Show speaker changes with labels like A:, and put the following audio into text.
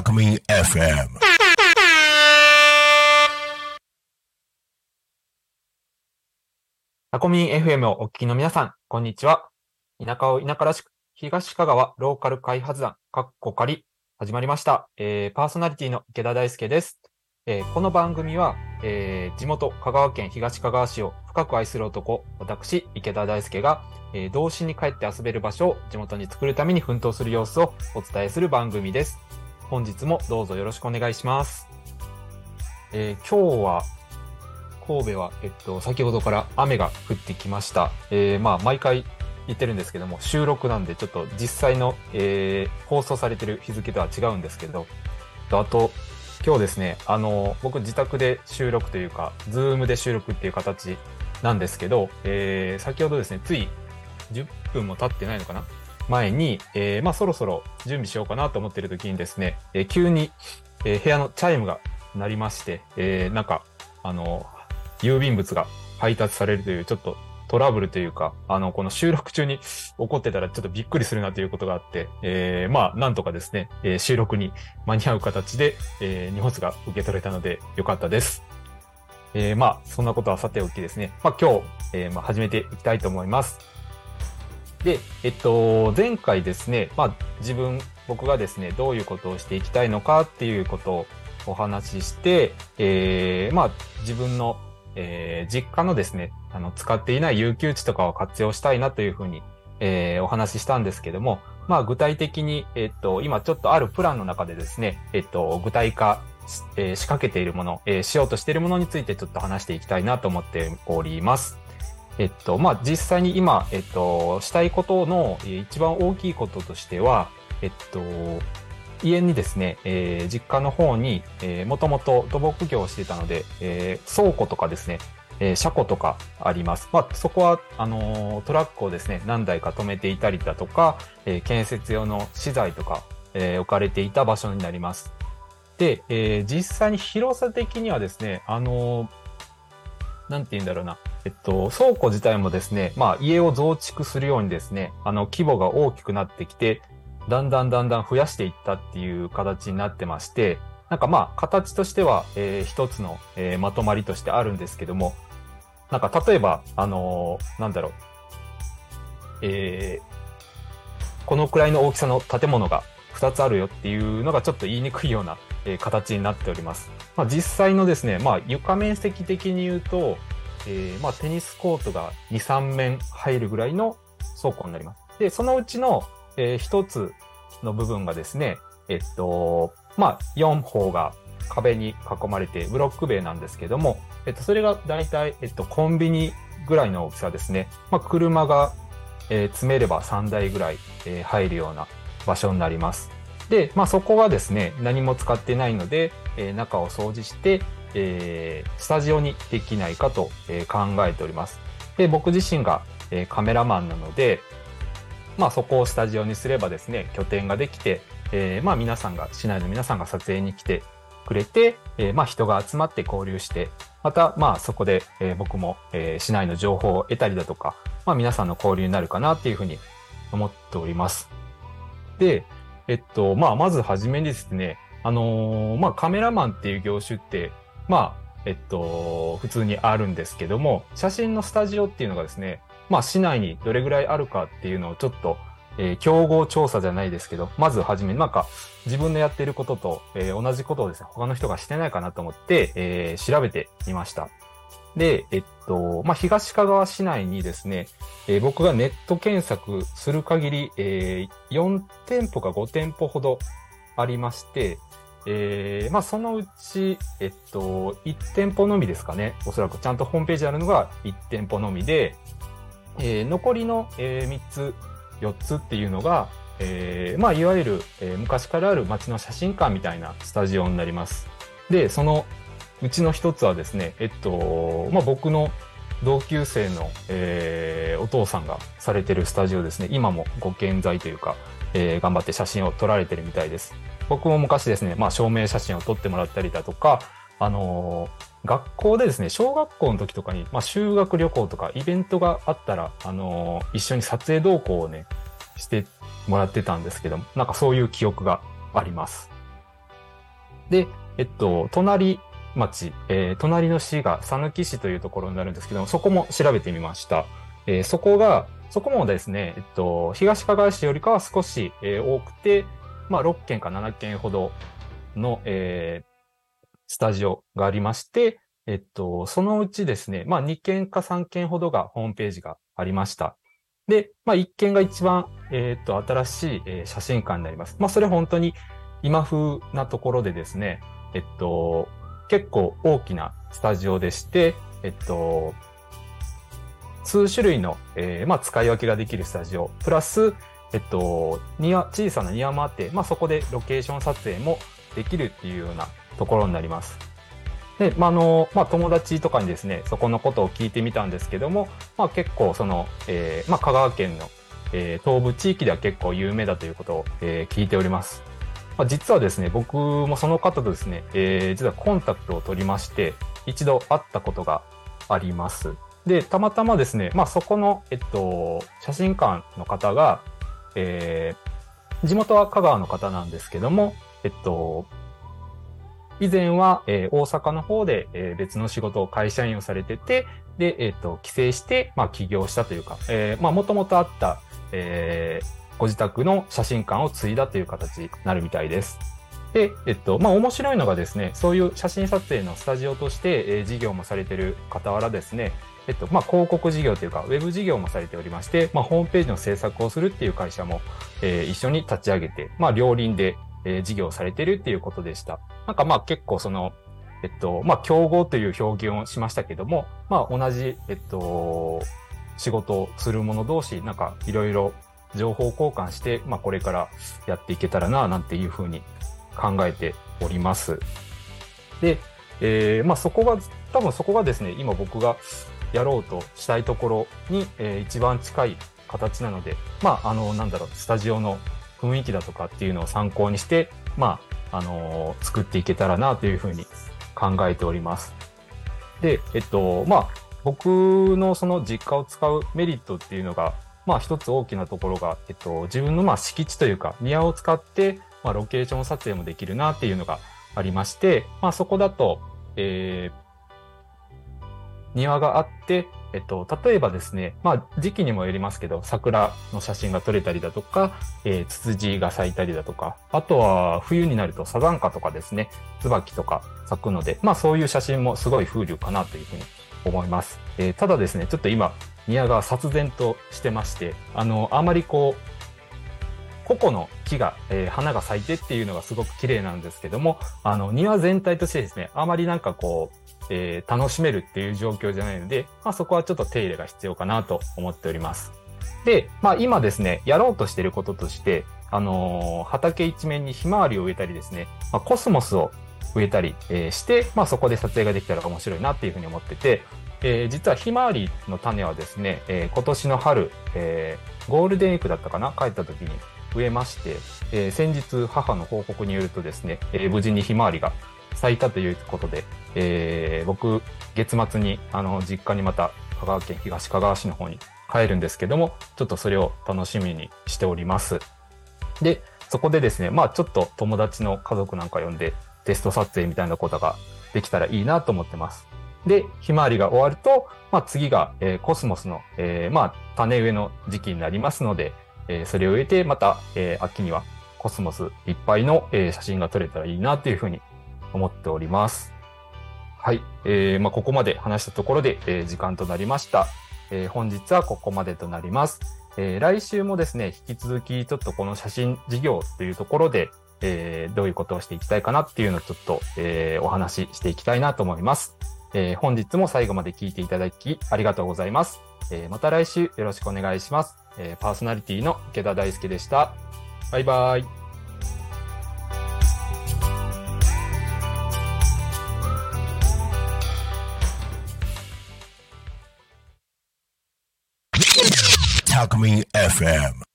A: タクミン FM
B: タコミン FM をお聞きの皆さん、こんにちは。田舎を田舎らしく、東香川ローカル開発団、かっこ仮、始まりました。えーパーソナリティの池田大輔です。えーこの番組は、えー地元香川県東香川市を深く愛する男、私、池田大輔が、えー童心に帰って遊べる場所を地元に作るために奮闘する様子をお伝えする番組です。本日もどうぞよろしくお願いします。えー今日は神戸は、えっと、先ほどから雨が降ってきました。えーまあ、毎回言ってるんですけども、収録なんで、ちょっと実際の、えー放送されてる日付とは違うんですけど、あと、今日ですね、あの、僕自宅で収録というか、ズームで収録っていう形なんですけど、えー先ほどですね、つい10分も経ってないのかな前に、えーまあ、そろそろ準備しようかなと思ってる時にですね、えー急に、えー部屋のチャイムが鳴りまして、えーなんか、あの、郵便物が配達されるというちょっとトラブルというか、あの、この収録中に起こってたらちょっとびっくりするなということがあって、えーまあ、なんとかですね、えー収録に間に合う形で、えー荷物が受け取れたのでよかったです。えーまあ、そんなことはさておきですね、まあ今日、えーまあ始めていきたいと思います。で、えっと、前回ですね、まあ自分、僕がですね、どういうことをしていきたいのかっていうことをお話しして、えーまあ自分のえー実家のですね、あの、使っていない有給地とかを活用したいなというふうに、えーお話ししたんですけども、まあ、具体的に、えっと、今ちょっとあるプランの中でですね、えっと、具体化し、えー仕掛けているもの、えーしようとしているものについてちょっと話していきたいなと思っております。えっと、まあ、実際に今、えっと、したいことの一番大きいこととしては、えっと、家にですね、えー実家の方に、えー、もともと土木業をしていたので、えー倉庫とかですね、えー車庫とかあります。まあ、そこは、あのートラックをですね、何台か止めていたりだとか、えー建設用の資材とか、えー置かれていた場所になります。で、えー実際に広さ的にはですね、あのーなんて言うんだろうな。えっと、倉庫自体もですね、まあ家を増築するようにですね、あの規模が大きくなってきて、だんだんだんだん増やしていったっていう形になってまして、なんかまあ形としては、えー一つの、えーまとまりとしてあるんですけども、なんか例えば、あのーなんだろう、えーこのくらいの大きさの建物が2つあるよっていうのがちょっと言いにくいような、えー形になっております。まあ、実際のですね、まあ、床面積的に言うと、えーまあ、テニスコートが2、3面入るぐらいの倉庫になります。で、そのうちの、えー一つの部分がですね、えっと、まあ、4方が壁に囲まれてブロック塀なんですけども、えっと、それが大体、えっと、コンビニぐらいの大きさですね。まあ、車が、えー詰めれば3台ぐらい、えー入るような場所になります。で、まあ、そこはですね、何も使ってないので、えー中を掃除して、えースタジオにできないかと、えー考えております。で、僕自身が、えーカメラマンなので、まあそこをスタジオにすればですね、拠点ができて、えーまあ皆さんが、市内の皆さんが撮影に来てくれて、えーまあ人が集まって交流して、またまあそこで、えー僕も、えー市内の情報を得たりだとか、まあ皆さんの交流になるかなっていうふうに思っております。で、えっと、まあまずはじめにですね、あのーまあカメラマンっていう業種って、まあ、えっと、普通にあるんですけども、写真のスタジオっていうのがですね、まあ市内にどれぐらいあるかっていうのをちょっと、えー競合調査じゃないですけど、まずはじめなんか自分のやっていることと、えー同じことをですね、他の人がしてないかなと思って、えー調べてみました。で、えっと、まあ、東香川市内にですね、えー僕がネット検索する限り、えー4店舗か5店舗ほどありまして、えーまあ、そのうち、えっと、1店舗のみですかね。おそらくちゃんとホームページあるのが1店舗のみで、えー残りの、え3つ、4つっていうのが、えーまあ、いわゆる、え昔からある街の写真館みたいなスタジオになります。で、そのうちの一つはですね、えっと、まあ、僕の同級生の、えお父さんがされてるスタジオですね。今もご健在というか、え頑張って写真を撮られてるみたいです。僕も昔ですね、まあ、証明写真を撮ってもらったりだとか、あのー学校でですね、小学校の時とかに、まあ、修学旅行とかイベントがあったら、あのー一緒に撮影同行をね、してもらってたんですけども、なんかそういう記憶があります。で、えっと、隣町、えー、隣の市が讃岐市というところになるんですけども、そこも調べてみました。えー、そこが、そこもですね、えっと、東かがわ市よりかは少し、えー、多くて、まあ、6件か7件ほどの、えー、スタジオがありまして、えっと、そのうちですね、まあ、2件か3件ほどがホームページがありました。で、まあ、1件が一番、えー、っと、新しい、えー、写真館になります。まあ、それ本当に今風なところでですね、えっと、結構大きなスタジオでして、えっと、数種類の、えー、まあ、使い分けができるスタジオ、プラス、えっと、庭、小さな庭もあって、まあ、そこでロケーション撮影もできるっていうようなところになります。で、まあ、の、まあ、友達とかにですね、そこのことを聞いてみたんですけども、まあ、結構その、えー、まあ、香川県の、えー、東部地域では結構有名だということを、えー、聞いております。ま、実はですね、僕もその方とですね、えー、実はコンタクトを取りまして、一度会ったことがあります。で、たまたまですね、まあ、そこの、えっと、写真館の方が、えー、地元は香川の方なんですけども、えっと、以前は、えー、大阪の方で、えー、別の仕事を会社員をされてて、で、えっ、と、帰省して、まあ、起業したというか、えー、まあ、もともとあった、えー、ご自宅の写真館を継いだという形になるみたいです。で、えっと、まあ、面白いのがですね、そういう写真撮影のスタジオとして、えー、事業もされてる傍らですね、えっと、まあ、広告事業というか、ウェブ事業もされておりまして、まあ、ホームページの制作をするっていう会社も、えー、一緒に立ち上げて、まあ、両輪で、えー、事業をされてるっていうことでした。なんかまあ結構その、えっと、まあ、競合という表現をしましたけども、まあ、同じ、えっと、仕事をする者同士、なんかいろいろ情報交換して、まあ、これからやっていけたらな、なんていうふうに考えております。で、えー、まあ、そこが、多分そこがですね、今僕がやろうとしたいところに、えー、一番近い形なので、まあ、あの、なんだろう、スタジオの雰囲気だとかっていうのを参考にして、まあ、あのー、作っていけたらなというふうに考えております。で、えっと、まあ、僕のその実家を使うメリットっていうのが、まあ一つ大きなところが、えっと、自分のまあ敷地というか庭を使って、まあロケーション撮影もできるなっていうのがありまして、まあそこだと、えー、庭があって、えっと、例えばですね、まあ、時期にもよりますけど、桜の写真が撮れたりだとか、えー、ツツジが咲いたりだとか、あとは冬になるとサザンカとかですね、椿とか咲くので、まあそういう写真もすごい風流かなというふうに思います。えー、ただですね、ちょっと今、庭が殺然としてまして、あの、あまりこう、個々の木が、えー、花が咲いてっていうのがすごく綺麗なんですけども、あの、庭全体としてですね、あまりなんかこう、えー、楽しめるっていう状況じゃないので、まあ、そこはちょっと手入れが必要かなと思っております。で、まあ、今ですね、やろうとしていることとして、あのー、畑一面にひまわりを植えたりですね、まあ、コスモスを植えたり、えー、して、まあ、そこで撮影ができたら面白いなっていうふうに思ってて、えー、実はひまわりの種はですね、えー、今年の春、えー、ゴールデンウィークだったかな帰った時に植えまして、え、先日母の報告によるとですね、え、無事にひまわりが咲いたということで、えー、僕、月末に、あの、実家にまた、香川県東香川市の方に帰るんですけども、ちょっとそれを楽しみにしております。で、そこでですね、まあちょっと友達の家族なんか呼んで、テスト撮影みたいなことができたらいいなと思ってます。で、ひまわりが終わると、まあ次が、えー、コスモスの、えー、まあ種植えの時期になりますので、えー、それを植えて、また、えー、秋にはコスモスいっぱいの、えー、写真が撮れたらいいなというふうに思っております。はい。えー、まあ、ここまで話したところで、えー、時間となりました。えー、本日はここまでとなります。えー、来週もですね、引き続きちょっとこの写真事業というところで、えー、どういうことをしていきたいかなっていうのをちょっと、えー、お話ししていきたいなと思います。えー、本日も最後まで聞いていただきありがとうございます。えー、また来週よろしくお願いします。えー、パーソナリティの池田大輔でした。バイバイ。Alchemy FM.